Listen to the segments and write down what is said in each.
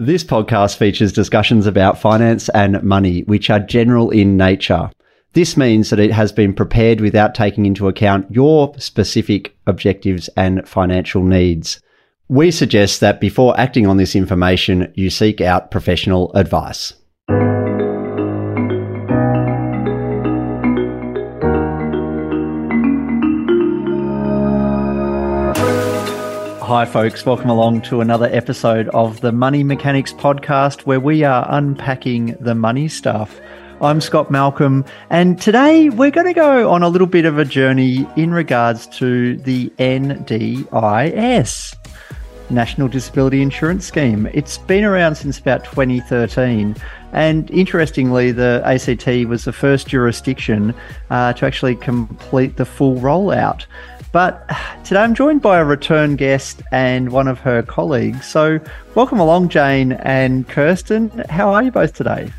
This podcast features discussions about finance and money, which are general in nature. This means that it has been prepared without taking into account your specific objectives and financial needs. We suggest that before acting on this information, you seek out professional advice. Hi, folks. Welcome along to another episode of the Money Mechanics podcast, where we are unpacking the money stuff. I'm Scott Malcolm, and today we're going to go on a little bit of a journey in regards to the NDIS, National Disability Insurance Scheme. It's been around since about 2013. And interestingly, the ACT was the first jurisdiction uh, to actually complete the full rollout. But today I'm joined by a return guest and one of her colleagues. So, welcome along, Jane and Kirsten. How are you both today?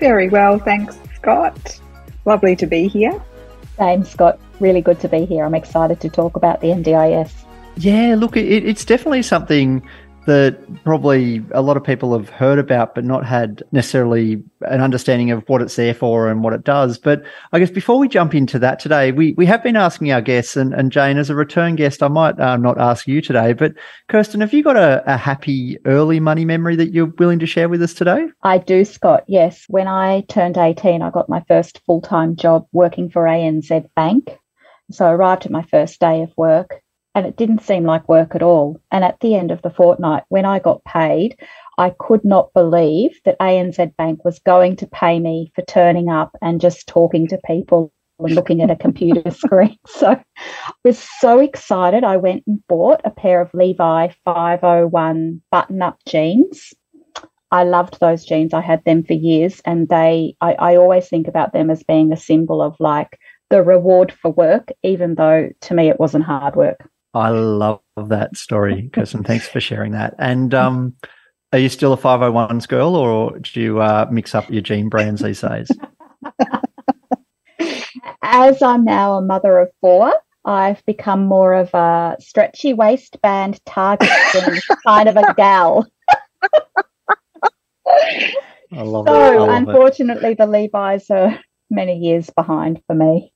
Very well, thanks, Scott. Lovely to be here. Same, Scott. Really good to be here. I'm excited to talk about the NDIS. Yeah, look, it, it's definitely something that probably a lot of people have heard about, but not had necessarily an understanding of what it's there for and what it does. But I guess before we jump into that today, we, we have been asking our guests, and, and Jane, as a return guest, I might uh, not ask you today, but Kirsten, have you got a, a happy early money memory that you're willing to share with us today? I do, Scott. Yes. When I turned 18, I got my first full time job working for ANZ Bank. So I arrived at my first day of work and it didn't seem like work at all. And at the end of the fortnight, when I got paid, I could not believe that ANZ Bank was going to pay me for turning up and just talking to people and looking at a computer screen. So I was so excited. I went and bought a pair of Levi 501 button up jeans. I loved those jeans. I had them for years, and they, I, I always think about them as being a symbol of like the reward for work, even though to me it wasn't hard work. I love that story, Kirsten. Thanks for sharing that. And um, are you still a 501s girl or do you uh, mix up your jean brands these days? As I'm now a mother of four, I've become more of a stretchy waistband target kind of a gal. I love so, it. I unfortunately, it. the Levi's are many years behind for me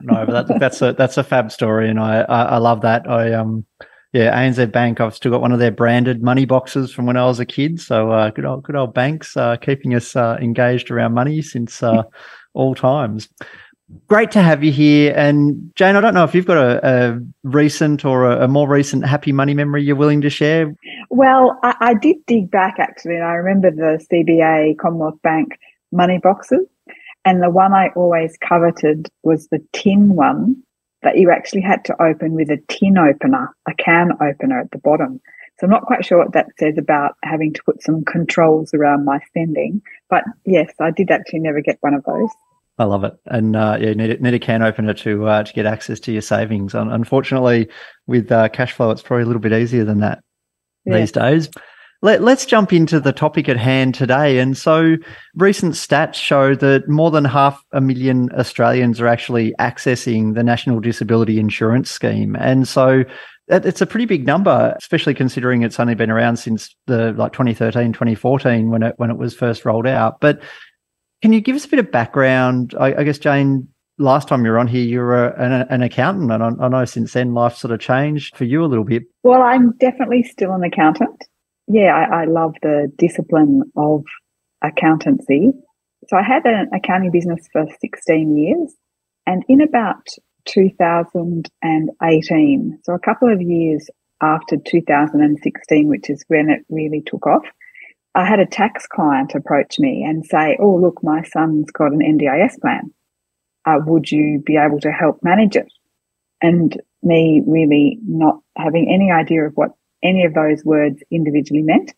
no, but that, that's a that's a fab story, and I, I, I love that. I um yeah, ANZ Bank. I've still got one of their branded money boxes from when I was a kid. So uh, good old good old banks uh, keeping us uh, engaged around money since uh, all times. Great to have you here, and Jane. I don't know if you've got a, a recent or a, a, more recent happy money memory you're willing to share. Well, I, I did dig back actually, and I remember the CBA Commonwealth Bank money boxes and the one I always coveted was the tin one that you actually had to open with a tin opener, a can opener at the bottom. So I'm not quite sure what that says about having to put some controls around my spending. But yes, I did actually never get one of those. I love it, and uh, yeah, need, need a can opener to uh, to get access to your savings. Unfortunately, with uh, cash flow, it's probably a little bit easier than that yeah. these days. Let, us jump into the topic at hand today. And so, recent stats show that more than half a million Australians are actually accessing the National Disability Insurance Scheme. And so, it's a pretty big number, especially considering it's only been around since the like 2013, 2014 when it when it was first rolled out. But can you give us a bit of background? I, I guess Jane, last time you were on here, you were an, an accountant, and I, I know since then life sort of changed for you a little bit. Well, I'm definitely still an accountant yeah, I, I love the discipline of accountancy. So I had an accounting business for 16 years. And in about 2018, so a couple of years after 2016, which is when it really took off, I had a tax client approach me and say, Oh, look, my son's got an NDIS plan. Uh, would you be able to help manage it? And me really not having any idea of what any of those words individually meant.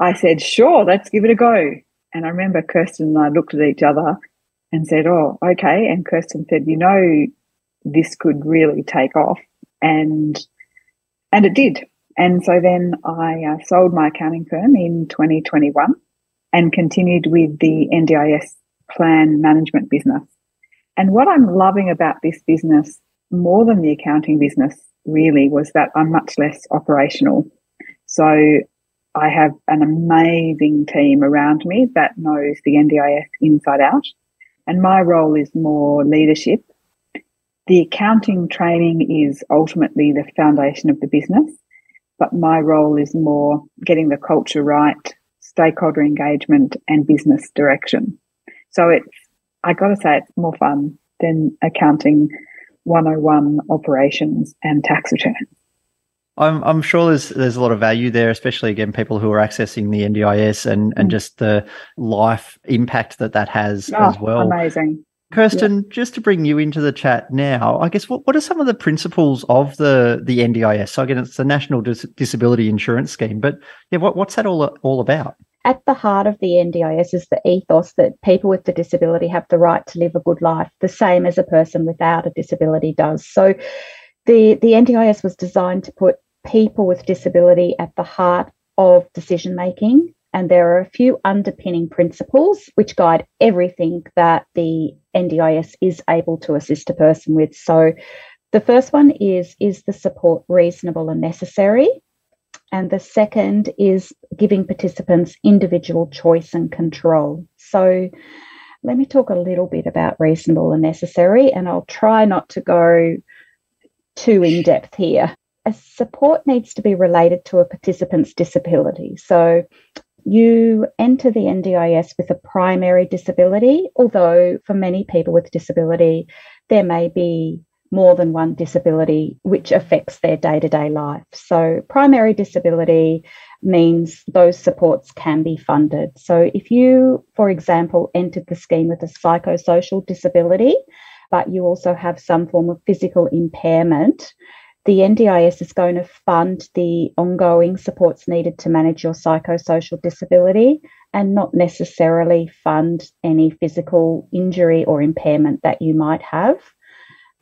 I said, sure, let's give it a go. And I remember Kirsten and I looked at each other and said, oh, okay. And Kirsten said, you know, this could really take off. And, and it did. And so then I uh, sold my accounting firm in 2021 and continued with the NDIS plan management business. And what I'm loving about this business more than the accounting business really was that I'm much less operational. So I have an amazing team around me that knows the NDIS inside out. And my role is more leadership. The accounting training is ultimately the foundation of the business, but my role is more getting the culture right, stakeholder engagement, and business direction. So it's, I got to say, it's more fun than accounting 101 operations and tax returns. I'm I'm sure there's there's a lot of value there, especially again people who are accessing the NDIS and and mm. just the life impact that that has oh, as well. Amazing. Kirsten, just to bring you into the chat now, I guess what, what are some of the principles of the the NDIS? So again, it's the National Dis- Disability Insurance Scheme, but yeah, what, what's that all all about? At the heart of the NDIS is the ethos that people with a disability have the right to live a good life, the same as a person without a disability does. So the, the NDIS was designed to put people with disability at the heart of decision making. And there are a few underpinning principles which guide everything that the NDIS is able to assist a person with. So the first one is Is the support reasonable and necessary? And the second is giving participants individual choice and control. So let me talk a little bit about reasonable and necessary, and I'll try not to go too in depth here a support needs to be related to a participant's disability. So you enter the NDIS with a primary disability, although for many people with disability, there may be more than one disability which affects their day to day life. So, primary disability means those supports can be funded. So, if you, for example, entered the scheme with a psychosocial disability, but you also have some form of physical impairment, the NDIS is going to fund the ongoing supports needed to manage your psychosocial disability and not necessarily fund any physical injury or impairment that you might have.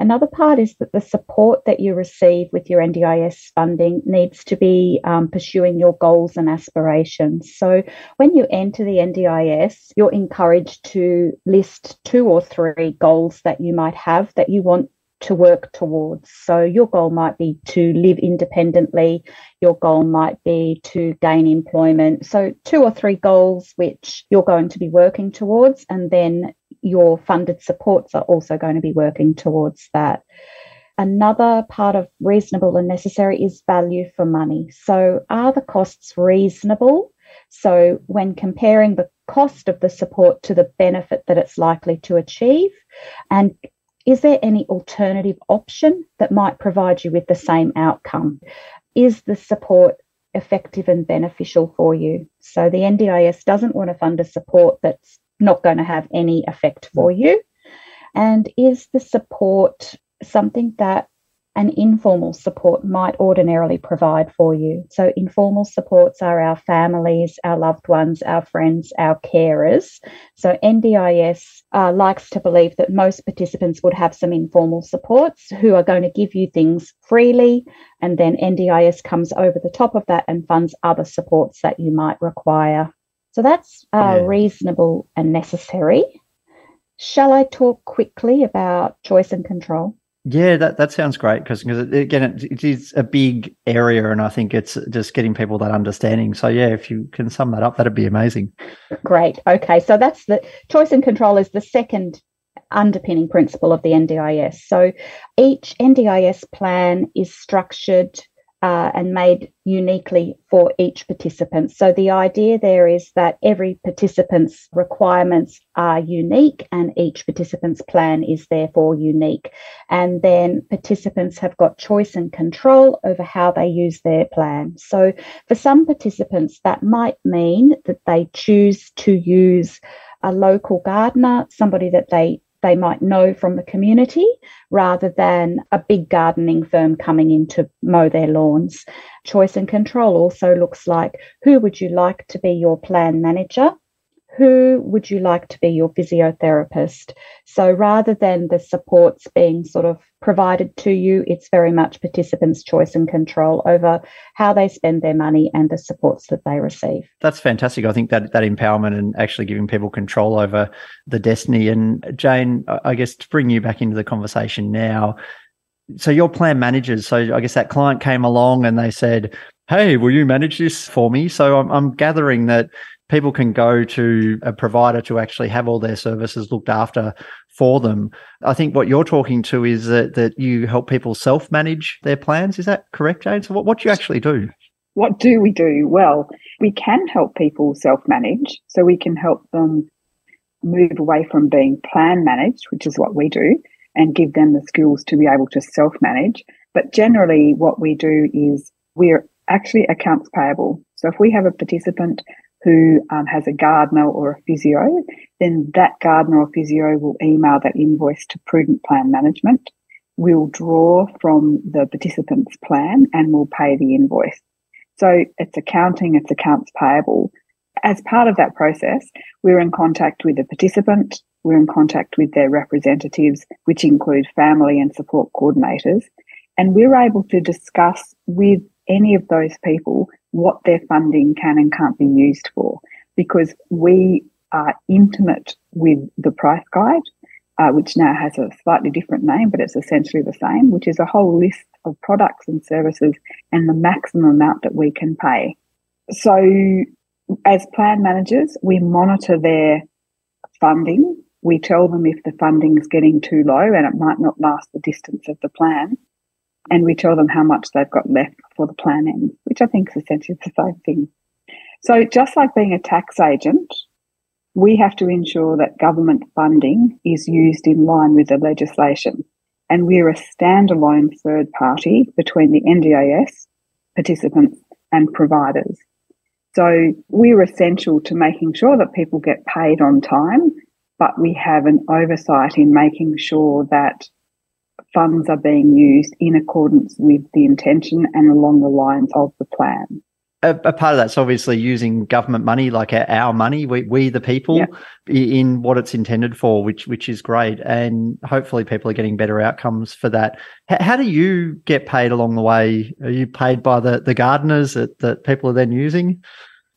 Another part is that the support that you receive with your NDIS funding needs to be um, pursuing your goals and aspirations. So, when you enter the NDIS, you're encouraged to list two or three goals that you might have that you want to work towards. So your goal might be to live independently, your goal might be to gain employment. So two or three goals which you're going to be working towards, and then your funded supports are also going to be working towards that. Another part of reasonable and necessary is value for money. So, are the costs reasonable? So, when comparing the cost of the support to the benefit that it's likely to achieve, and is there any alternative option that might provide you with the same outcome? Is the support effective and beneficial for you? So the NDIS doesn't want to fund a support that's not going to have any effect for you. And is the support something that an informal support might ordinarily provide for you. So, informal supports are our families, our loved ones, our friends, our carers. So, NDIS uh, likes to believe that most participants would have some informal supports who are going to give you things freely, and then NDIS comes over the top of that and funds other supports that you might require. So, that's uh, yeah. reasonable and necessary. Shall I talk quickly about choice and control? Yeah, that, that sounds great because again, it, it is a big area, and I think it's just getting people that understanding. So, yeah, if you can sum that up, that'd be amazing. Great. Okay, so that's the choice and control is the second underpinning principle of the NDIS. So, each NDIS plan is structured uh, and made uniquely for each participant. So the idea there is that every participant's requirements are unique and each participant's plan is therefore unique. And then participants have got choice and control over how they use their plan. So for some participants, that might mean that they choose to use a local gardener, somebody that they they might know from the community rather than a big gardening firm coming in to mow their lawns. Choice and control also looks like who would you like to be your plan manager? Who would you like to be your physiotherapist? So rather than the supports being sort of provided to you, it's very much participants' choice and control over how they spend their money and the supports that they receive. That's fantastic. I think that that empowerment and actually giving people control over the destiny. And Jane, I guess to bring you back into the conversation now, so your plan managers so i guess that client came along and they said hey, will you manage this for me? So I'm, I'm gathering that people can go to a provider to actually have all their services looked after for them. I think what you're talking to is that, that you help people self manage their plans. Is that correct, Jane? So, what, what do you actually do? What do we do? Well, we can help people self manage. So, we can help them move away from being plan managed, which is what we do, and give them the skills to be able to self manage. But generally, what we do is we're actually accounts payable. So if we have a participant who um, has a gardener or a physio, then that gardener or physio will email that invoice to Prudent Plan Management. We'll draw from the participant's plan and we'll pay the invoice. So it's accounting, it's accounts payable. As part of that process, we're in contact with the participant, we're in contact with their representatives, which include family and support coordinators, and we're able to discuss with any of those people what their funding can and can't be used for because we are intimate with the price guide, uh, which now has a slightly different name, but it's essentially the same, which is a whole list of products and services and the maximum amount that we can pay. So, as plan managers, we monitor their funding. We tell them if the funding is getting too low and it might not last the distance of the plan and we tell them how much they've got left before the plan ends, which I think is essentially the same thing. So just like being a tax agent, we have to ensure that government funding is used in line with the legislation. And we're a standalone third party between the NDIS, participants, and providers. So we're essential to making sure that people get paid on time, but we have an oversight in making sure that funds are being used in accordance with the intention and along the lines of the plan. A, a part of that's obviously using government money, like our money, we, we the people, yeah. in what it's intended for, which which is great, and hopefully people are getting better outcomes for that. H- how do you get paid along the way? Are you paid by the the gardeners that, that people are then using?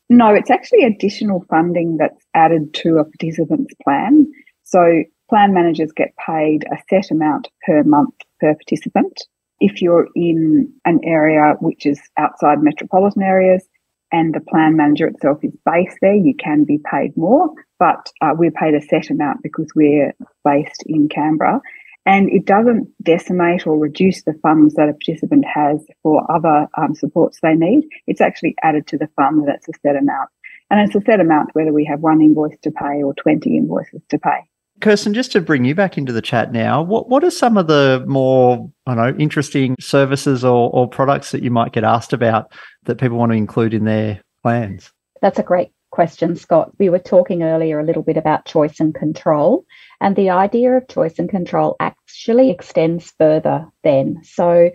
No, it's actually additional funding that's added to a participant's plan. So plan managers get paid a set amount per month per participant. If you're in an area which is outside metropolitan areas and the plan manager itself is based there, you can be paid more, but uh, we're paid a set amount because we're based in Canberra. And it doesn't decimate or reduce the funds that a participant has for other um, supports they need. It's actually added to the fund that's a set amount. And it's a set amount whether we have one invoice to pay or 20 invoices to pay. Kirsten, just to bring you back into the chat now, what what are some of the more I know interesting services or, or products that you might get asked about that people want to include in their plans? That's a great question, Scott. We were talking earlier a little bit about choice and control, and the idea of choice and control actually extends further then. So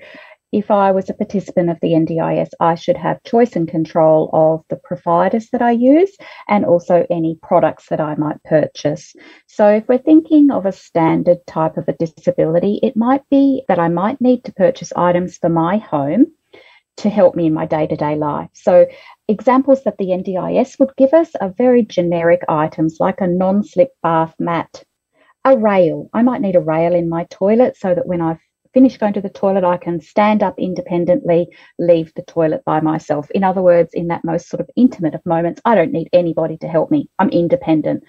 if I was a participant of the NDIS, I should have choice and control of the providers that I use and also any products that I might purchase. So, if we're thinking of a standard type of a disability, it might be that I might need to purchase items for my home to help me in my day to day life. So, examples that the NDIS would give us are very generic items like a non slip bath mat, a rail. I might need a rail in my toilet so that when I've finish going to the toilet, I can stand up independently, leave the toilet by myself. In other words, in that most sort of intimate of moments, I don't need anybody to help me. I'm independent.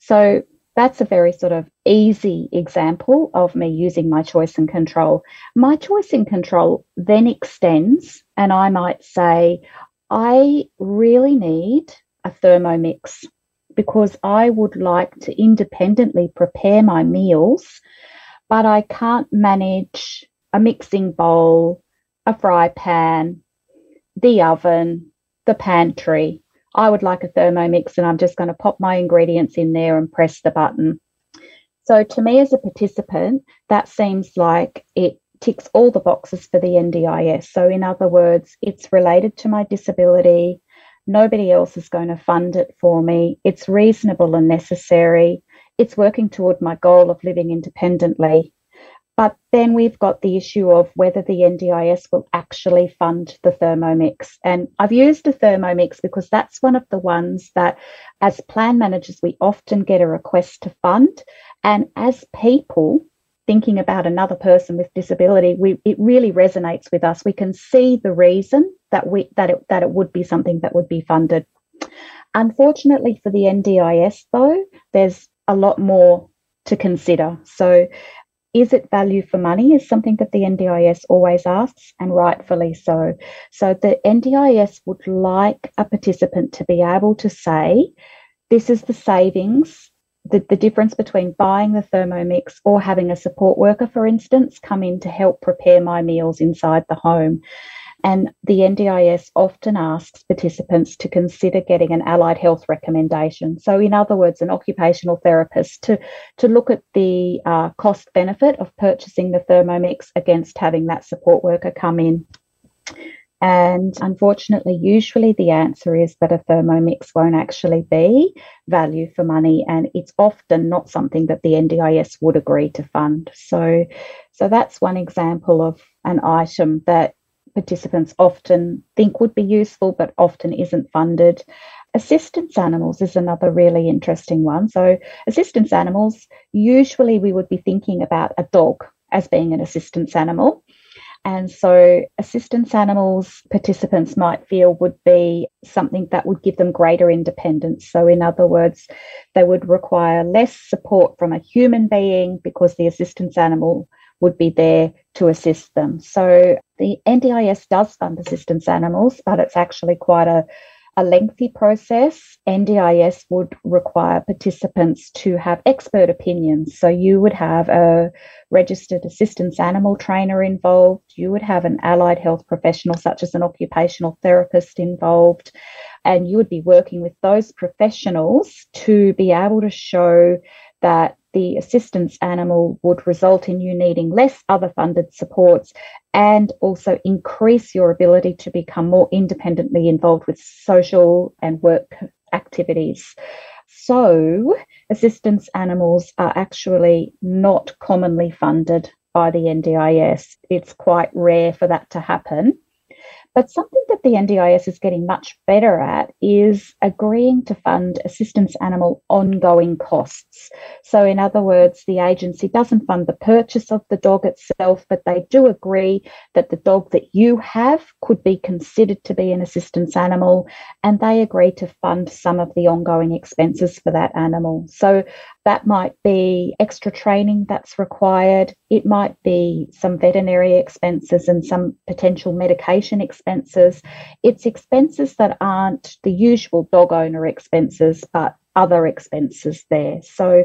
So that's a very sort of easy example of me using my choice and control. My choice and control then extends, and I might say, I really need a Thermomix because I would like to independently prepare my meals but I can't manage a mixing bowl, a fry pan, the oven, the pantry. I would like a Thermomix and I'm just going to pop my ingredients in there and press the button. So, to me as a participant, that seems like it ticks all the boxes for the NDIS. So, in other words, it's related to my disability. Nobody else is going to fund it for me. It's reasonable and necessary it's working toward my goal of living independently. But then we've got the issue of whether the NDIS will actually fund the Thermomix. And I've used a Thermomix because that's one of the ones that, as plan managers, we often get a request to fund. And as people, thinking about another person with disability, we, it really resonates with us. We can see the reason that we that it that it would be something that would be funded. Unfortunately for the NDIS, though, there's a lot more to consider. So, is it value for money? Is something that the NDIS always asks, and rightfully so. So, the NDIS would like a participant to be able to say, This is the savings the, the difference between buying the Thermomix or having a support worker, for instance, come in to help prepare my meals inside the home. And the NDIS often asks participants to consider getting an allied health recommendation. So, in other words, an occupational therapist to, to look at the uh, cost benefit of purchasing the Thermomix against having that support worker come in. And unfortunately, usually the answer is that a Thermomix won't actually be value for money, and it's often not something that the NDIS would agree to fund. So, so that's one example of an item that participants often think would be useful, but often isn't funded. Assistance animals is another really interesting one. So, assistance animals, usually we would be thinking about a dog as being an assistance animal. And so, assistance animals participants might feel would be something that would give them greater independence. So, in other words, they would require less support from a human being because the assistance animal would be there to assist them. So, the NDIS does fund assistance animals, but it's actually quite a a lengthy process. NDIS would require participants to have expert opinions. So you would have a registered assistance animal trainer involved, you would have an allied health professional, such as an occupational therapist, involved, and you would be working with those professionals to be able to show that the assistance animal would result in you needing less other funded supports and also increase your ability to become more independently involved with social and work activities. So, assistance animals are actually not commonly funded by the NDIS. It's quite rare for that to happen. But something that the NDIS is getting much better at is agreeing to fund assistance animal ongoing costs. So, in other words, the agency doesn't fund the purchase of the dog itself, but they do agree that the dog that you have could be considered to be an assistance animal, and they agree to fund some of the ongoing expenses for that animal. So, that might be extra training that's required. It might be some veterinary expenses and some potential medication expenses. It's expenses that aren't the usual dog owner expenses, but other expenses there. So,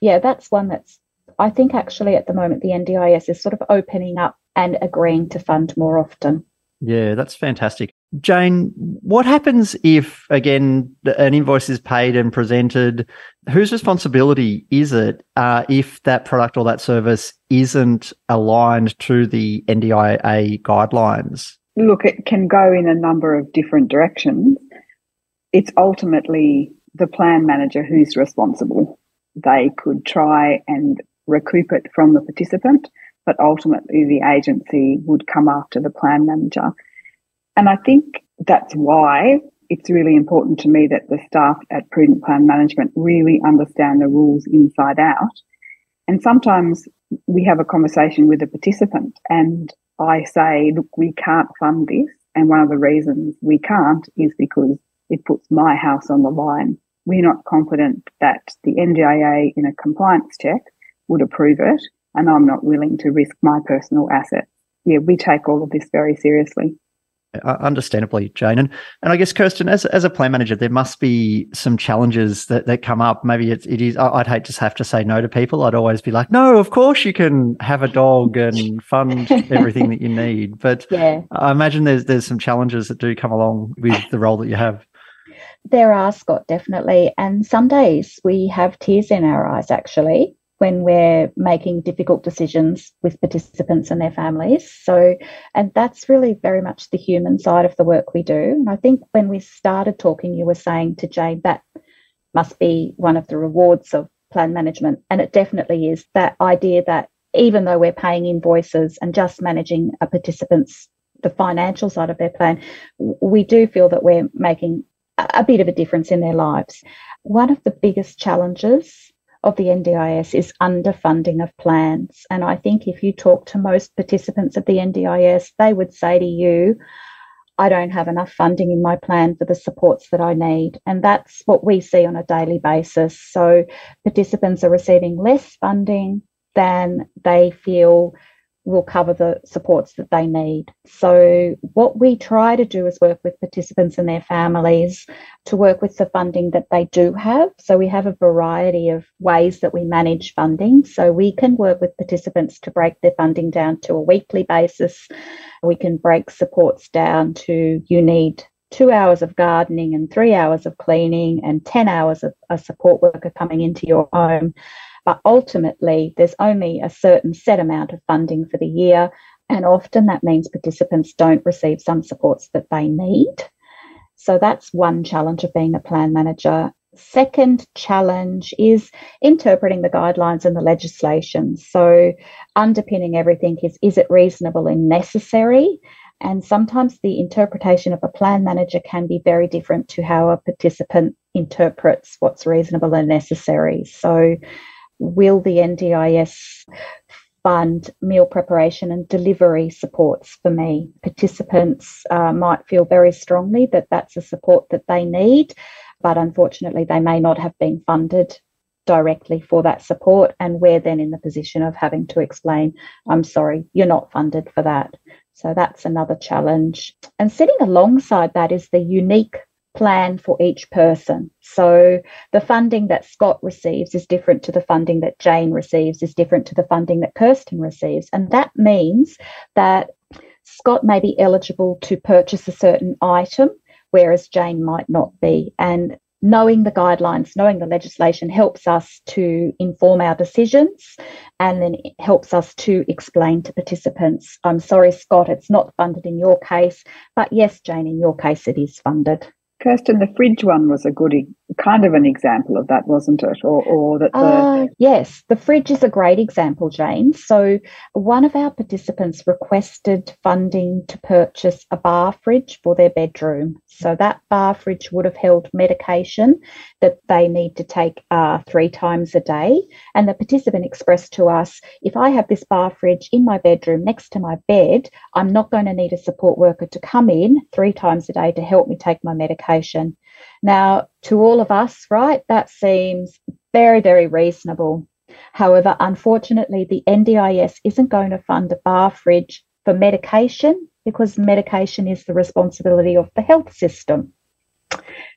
yeah, that's one that's, I think, actually at the moment, the NDIS is sort of opening up and agreeing to fund more often. Yeah, that's fantastic. Jane, what happens if, again, an invoice is paid and presented? Whose responsibility is it uh, if that product or that service isn't aligned to the NDIA guidelines? Look, it can go in a number of different directions. It's ultimately the plan manager who's responsible. They could try and recoup it from the participant, but ultimately the agency would come after the plan manager and I think that's why it's really important to me that the staff at Prudent Plan Management really understand the rules inside out. And sometimes we have a conversation with a participant and I say, look, we can't fund this. And one of the reasons we can't is because it puts my house on the line. We're not confident that the NDIA in a compliance check would approve it. And I'm not willing to risk my personal assets. Yeah, we take all of this very seriously. Uh, understandably, Jane. And, and I guess, Kirsten, as, as a plan manager, there must be some challenges that, that come up. Maybe it, it is, I'd hate to have to say no to people. I'd always be like, no, of course you can have a dog and fund everything that you need. But yeah. I imagine there's, there's some challenges that do come along with the role that you have. There are, Scott, definitely. And some days we have tears in our eyes, actually when we're making difficult decisions with participants and their families. So, and that's really very much the human side of the work we do. And I think when we started talking, you were saying to Jane that must be one of the rewards of plan management. And it definitely is that idea that even though we're paying invoices and just managing a participant's the financial side of their plan, we do feel that we're making a bit of a difference in their lives. One of the biggest challenges of the NDIS is underfunding of plans. And I think if you talk to most participants of the NDIS, they would say to you, I don't have enough funding in my plan for the supports that I need. And that's what we see on a daily basis. So participants are receiving less funding than they feel will cover the supports that they need. So, what we try to do is work with participants and their families to work with the funding that they do have. So, we have a variety of ways that we manage funding. So, we can work with participants to break their funding down to a weekly basis. We can break supports down to you need two hours of gardening and three hours of cleaning and 10 hours of a support worker coming into your home. But ultimately, there's only a certain set amount of funding for the year. And often that means participants don't receive some supports that they need. So that's one challenge of being a plan manager. Second challenge is interpreting the guidelines and the legislation. So, underpinning everything is is it reasonable and necessary? And sometimes the interpretation of a plan manager can be very different to how a participant interprets what's reasonable and necessary. So, will the NDIS fund meal preparation and delivery supports for me? Participants uh, might feel very strongly that that's a support that they need, but unfortunately, they may not have been funded directly for that support. And we're then in the position of having to explain, I'm sorry, you're not funded for that. So that's another challenge. And sitting alongside that is the unique plan for each person. So the funding that Scott receives is different to the funding that Jane receives, is different to the funding that Kirsten receives. And that means that Scott may be eligible to purchase a certain item, whereas Jane might not be. And knowing the guidelines, knowing the legislation helps us to inform our decisions and then it helps us to explain to participants, I'm sorry, Scott, it's not funded in your case, but yes, Jane, in your case, it is funded. Kirsten, the fridge one was a good, kind of an example of that, wasn't it? Or, or that the uh, yes, the fridge is a great example, Jane. So one of our participants requested funding to purchase a bar fridge for their bedroom. So that bar fridge would have held medication that they need to take uh, three times a day. And the participant expressed to us, if I have this bar fridge in my bedroom next to my bed, I'm not going to need a support worker to come in three times a day to help me take my medication. Now, to all of us, right, that seems very, very reasonable. However, unfortunately, the NDIS isn't going to fund a bar fridge for medication because medication is the responsibility of the health system.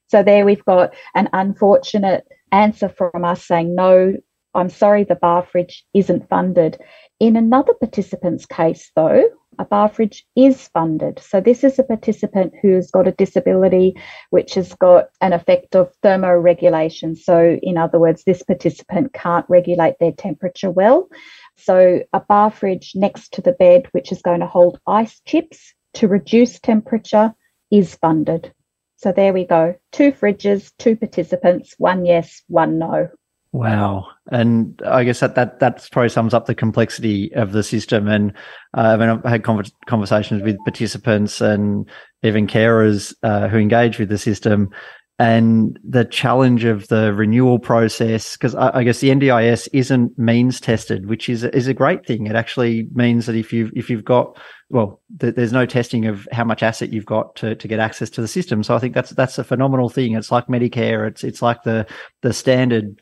So there we've got an unfortunate answer from us saying, no, I'm sorry, the bar fridge isn't funded. In another participant's case, though, a bar fridge is funded. So this is a participant who's got a disability which has got an effect of thermoregulation. So in other words, this participant can't regulate their temperature well. So a bar fridge next to the bed, which is going to hold ice chips to reduce temperature, is funded. So there we go. Two fridges, two participants, one yes, one no. Wow, and I guess that that that probably sums up the complexity of the system. And uh, I mean, I've had conversations with participants and even carers uh, who engage with the system, and the challenge of the renewal process. Because I, I, guess the NDIS isn't means tested, which is is a great thing. It actually means that if you if you've got well, th- there's no testing of how much asset you've got to, to get access to the system. So I think that's that's a phenomenal thing. It's like Medicare. It's it's like the the standard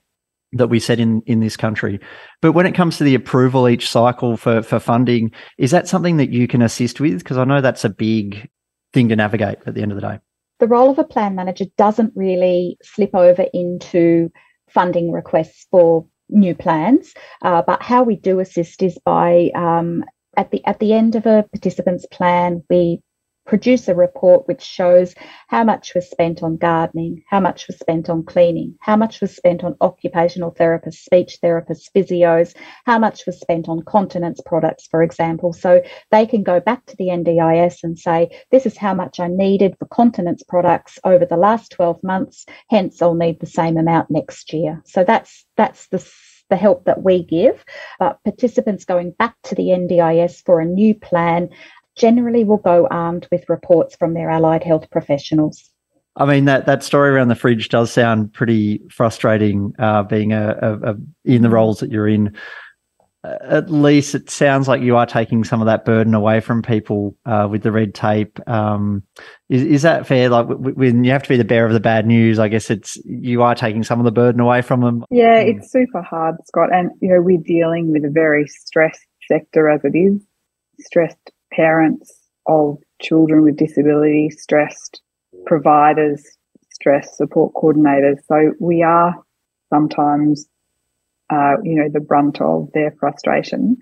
that we set in in this country. But when it comes to the approval each cycle for for funding, is that something that you can assist with? Because I know that's a big thing to navigate at the end of the day. The role of a plan manager doesn't really slip over into funding requests for new plans, uh, but how we do assist is by um, at the at the end of a participant's plan, we produce a report which shows how much was spent on gardening, how much was spent on cleaning, how much was spent on occupational therapists, speech therapists, physios, how much was spent on continence products, for example. So they can go back to the NDIS and say, this is how much I needed for continence products over the last 12 months, hence I'll need the same amount next year. So that's that's the the help that we give. But participants going back to the NDIS for a new plan generally will go armed with reports from their allied health professionals. I mean that that story around the fridge does sound pretty frustrating. Uh, being a, a, a, in the roles that you're in, at least it sounds like you are taking some of that burden away from people uh, with the red tape. Um, is, is that fair? Like when you have to be the bearer of the bad news, I guess it's you are taking some of the burden away from them. Yeah, it's super hard, Scott, and you know we're dealing with a very stressed sector as it is. Stressed parents of children with disability, stressed providers, stress support coordinators. So we are sometimes, uh, you know, the brunt of their frustration.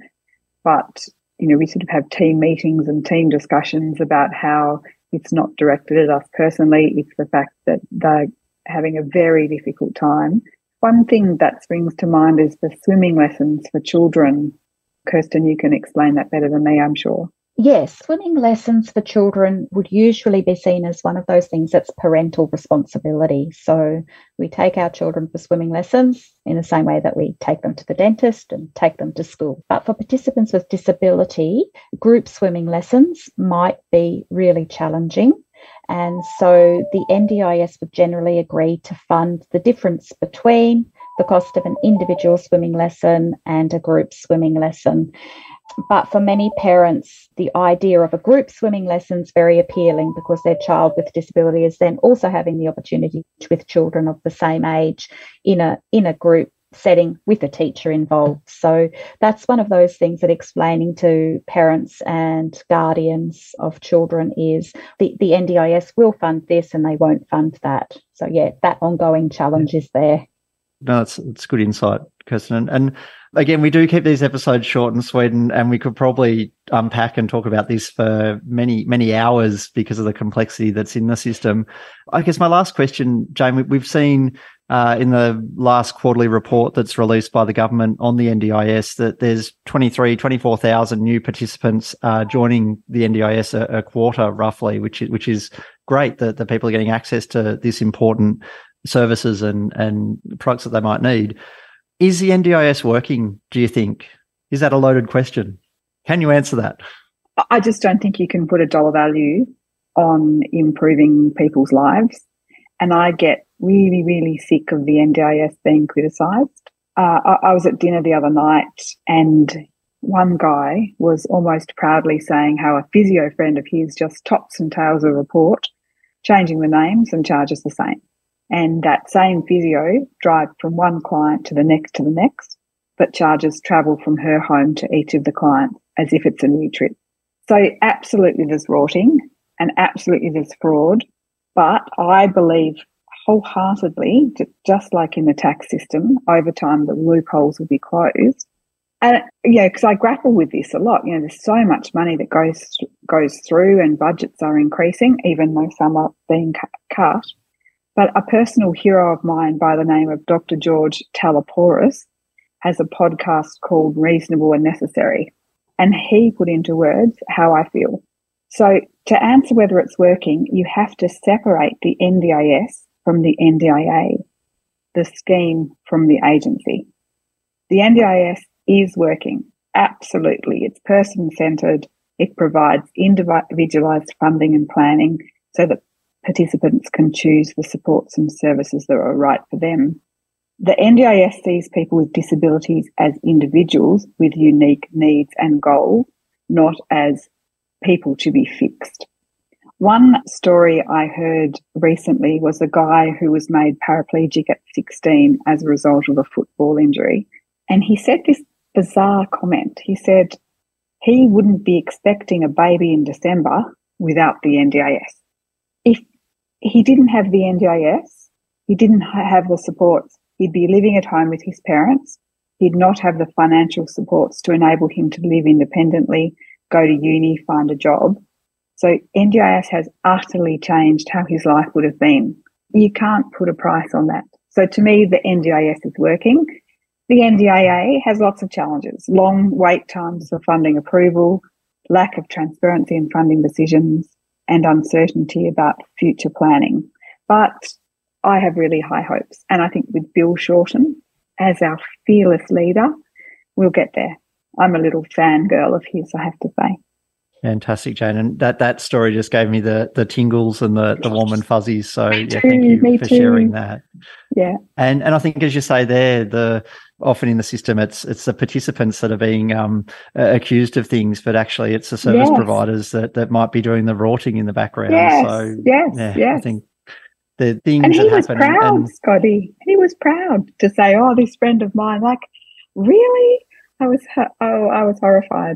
But, you know, we sort of have team meetings and team discussions about how it's not directed at us personally. It's the fact that they're having a very difficult time. One thing that springs to mind is the swimming lessons for children. Kirsten, you can explain that better than me, I'm sure. Yes, swimming lessons for children would usually be seen as one of those things that's parental responsibility. So we take our children for swimming lessons in the same way that we take them to the dentist and take them to school. But for participants with disability, group swimming lessons might be really challenging. And so the NDIS would generally agree to fund the difference between the cost of an individual swimming lesson and a group swimming lesson. But for many parents, the idea of a group swimming lesson is very appealing because their child with disability is then also having the opportunity with children of the same age in a in a group setting with a teacher involved. So that's one of those things that explaining to parents and guardians of children is the, the NDIS will fund this and they won't fund that. So yeah, that ongoing challenge is there. No, it's it's good insight, Kirsten. And, again, we do keep these episodes short and sweet, and, and we could probably unpack and talk about this for many, many hours because of the complexity that's in the system. I guess my last question, Jane, we've seen uh, in the last quarterly report that's released by the government on the NDIS that there's 23, 24,000 new participants uh, joining the NDIS a, a, quarter roughly, which is, which is great that the people are getting access to this important services and, and products that they might need. Is the NDIS working, do you think? Is that a loaded question? Can you answer that? I just don't think you can put a dollar value on improving people's lives. And I get really, really sick of the NDIS being criticised. Uh, I, I was at dinner the other night and one guy was almost proudly saying how a physio friend of his just tops and tails a report, changing the names and charges the same. And that same physio drives from one client to the next to the next, but charges travel from her home to each of the clients as if it's a new trip. So absolutely there's rorting and absolutely there's fraud. But I believe wholeheartedly, just like in the tax system, over time the loopholes will be closed. And yeah, because I grapple with this a lot. You know, there's so much money that goes goes through, and budgets are increasing, even though some are being cut. But a personal hero of mine by the name of Dr. George Taleporos has a podcast called Reasonable and Necessary. And he put into words how I feel. So to answer whether it's working, you have to separate the NDIS from the NDIA, the scheme from the agency. The NDIS is working. Absolutely. It's person centered. It provides individualized funding and planning so that participants can choose the supports and services that are right for them. The NDIS sees people with disabilities as individuals with unique needs and goals, not as people to be fixed. One story I heard recently was a guy who was made paraplegic at 16 as a result of a football injury. And he said this bizarre comment. He said he wouldn't be expecting a baby in December without the NDIS. He didn't have the NDIS. He didn't have the supports. He'd be living at home with his parents. He'd not have the financial supports to enable him to live independently, go to uni, find a job. So NDIS has utterly changed how his life would have been. You can't put a price on that. So to me, the NDIS is working. The NDIA has lots of challenges, long wait times for funding approval, lack of transparency in funding decisions, and uncertainty about future planning. But I have really high hopes. And I think with Bill Shorten as our fearless leader, we'll get there. I'm a little fangirl of his, I have to say. Fantastic, Jane. And that, that story just gave me the the tingles and the, the warm and fuzzies. So yeah, thank you me for too. sharing that. Yeah. And and I think as you say there, the often in the system it's it's the participants that are being um, accused of things, but actually it's the service Yes. providers that, that might be doing the rorting in the background. Yes. So yes. yeah, yes. I think the things and he that was proud, and, Scotty. He was proud to say, "Oh, this friend of mine." Like, really? I was. ho- Oh, I was horrified.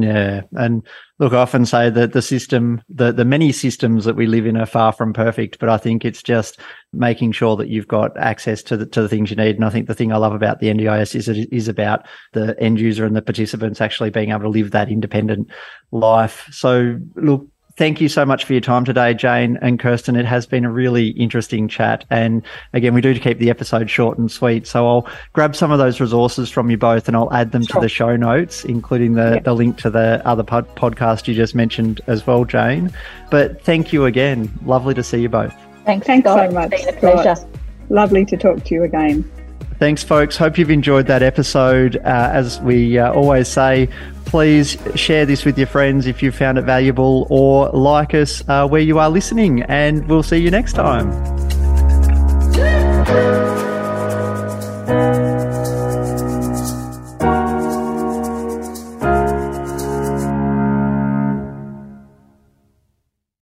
Yeah, and look, I often say that the system, the the many systems that we live in are far from perfect, but I think it's just making sure that you've got access to the to the things you need. And I think the thing I love about the NDIS is it is about the end user and the participants actually being able to live that independent life. So, look. Thank you so much for your time today, Jane and Kirsten. It has been a really interesting chat. And again, we do keep the episode short and sweet. So I'll grab some of those resources from you both and I'll add them to the show notes, including the, Yep. the link to the other pod- podcast you just mentioned as well, Jane. But thank you again. Lovely to see you both. Thanks, Thanks so much, It's been a pleasure. Lovely to talk to you again. Thanks, folks. Hope you've enjoyed that episode. Uh, as we uh, always say, please share this with your friends if you found it valuable or like us uh, where you are listening. And we'll see you next time.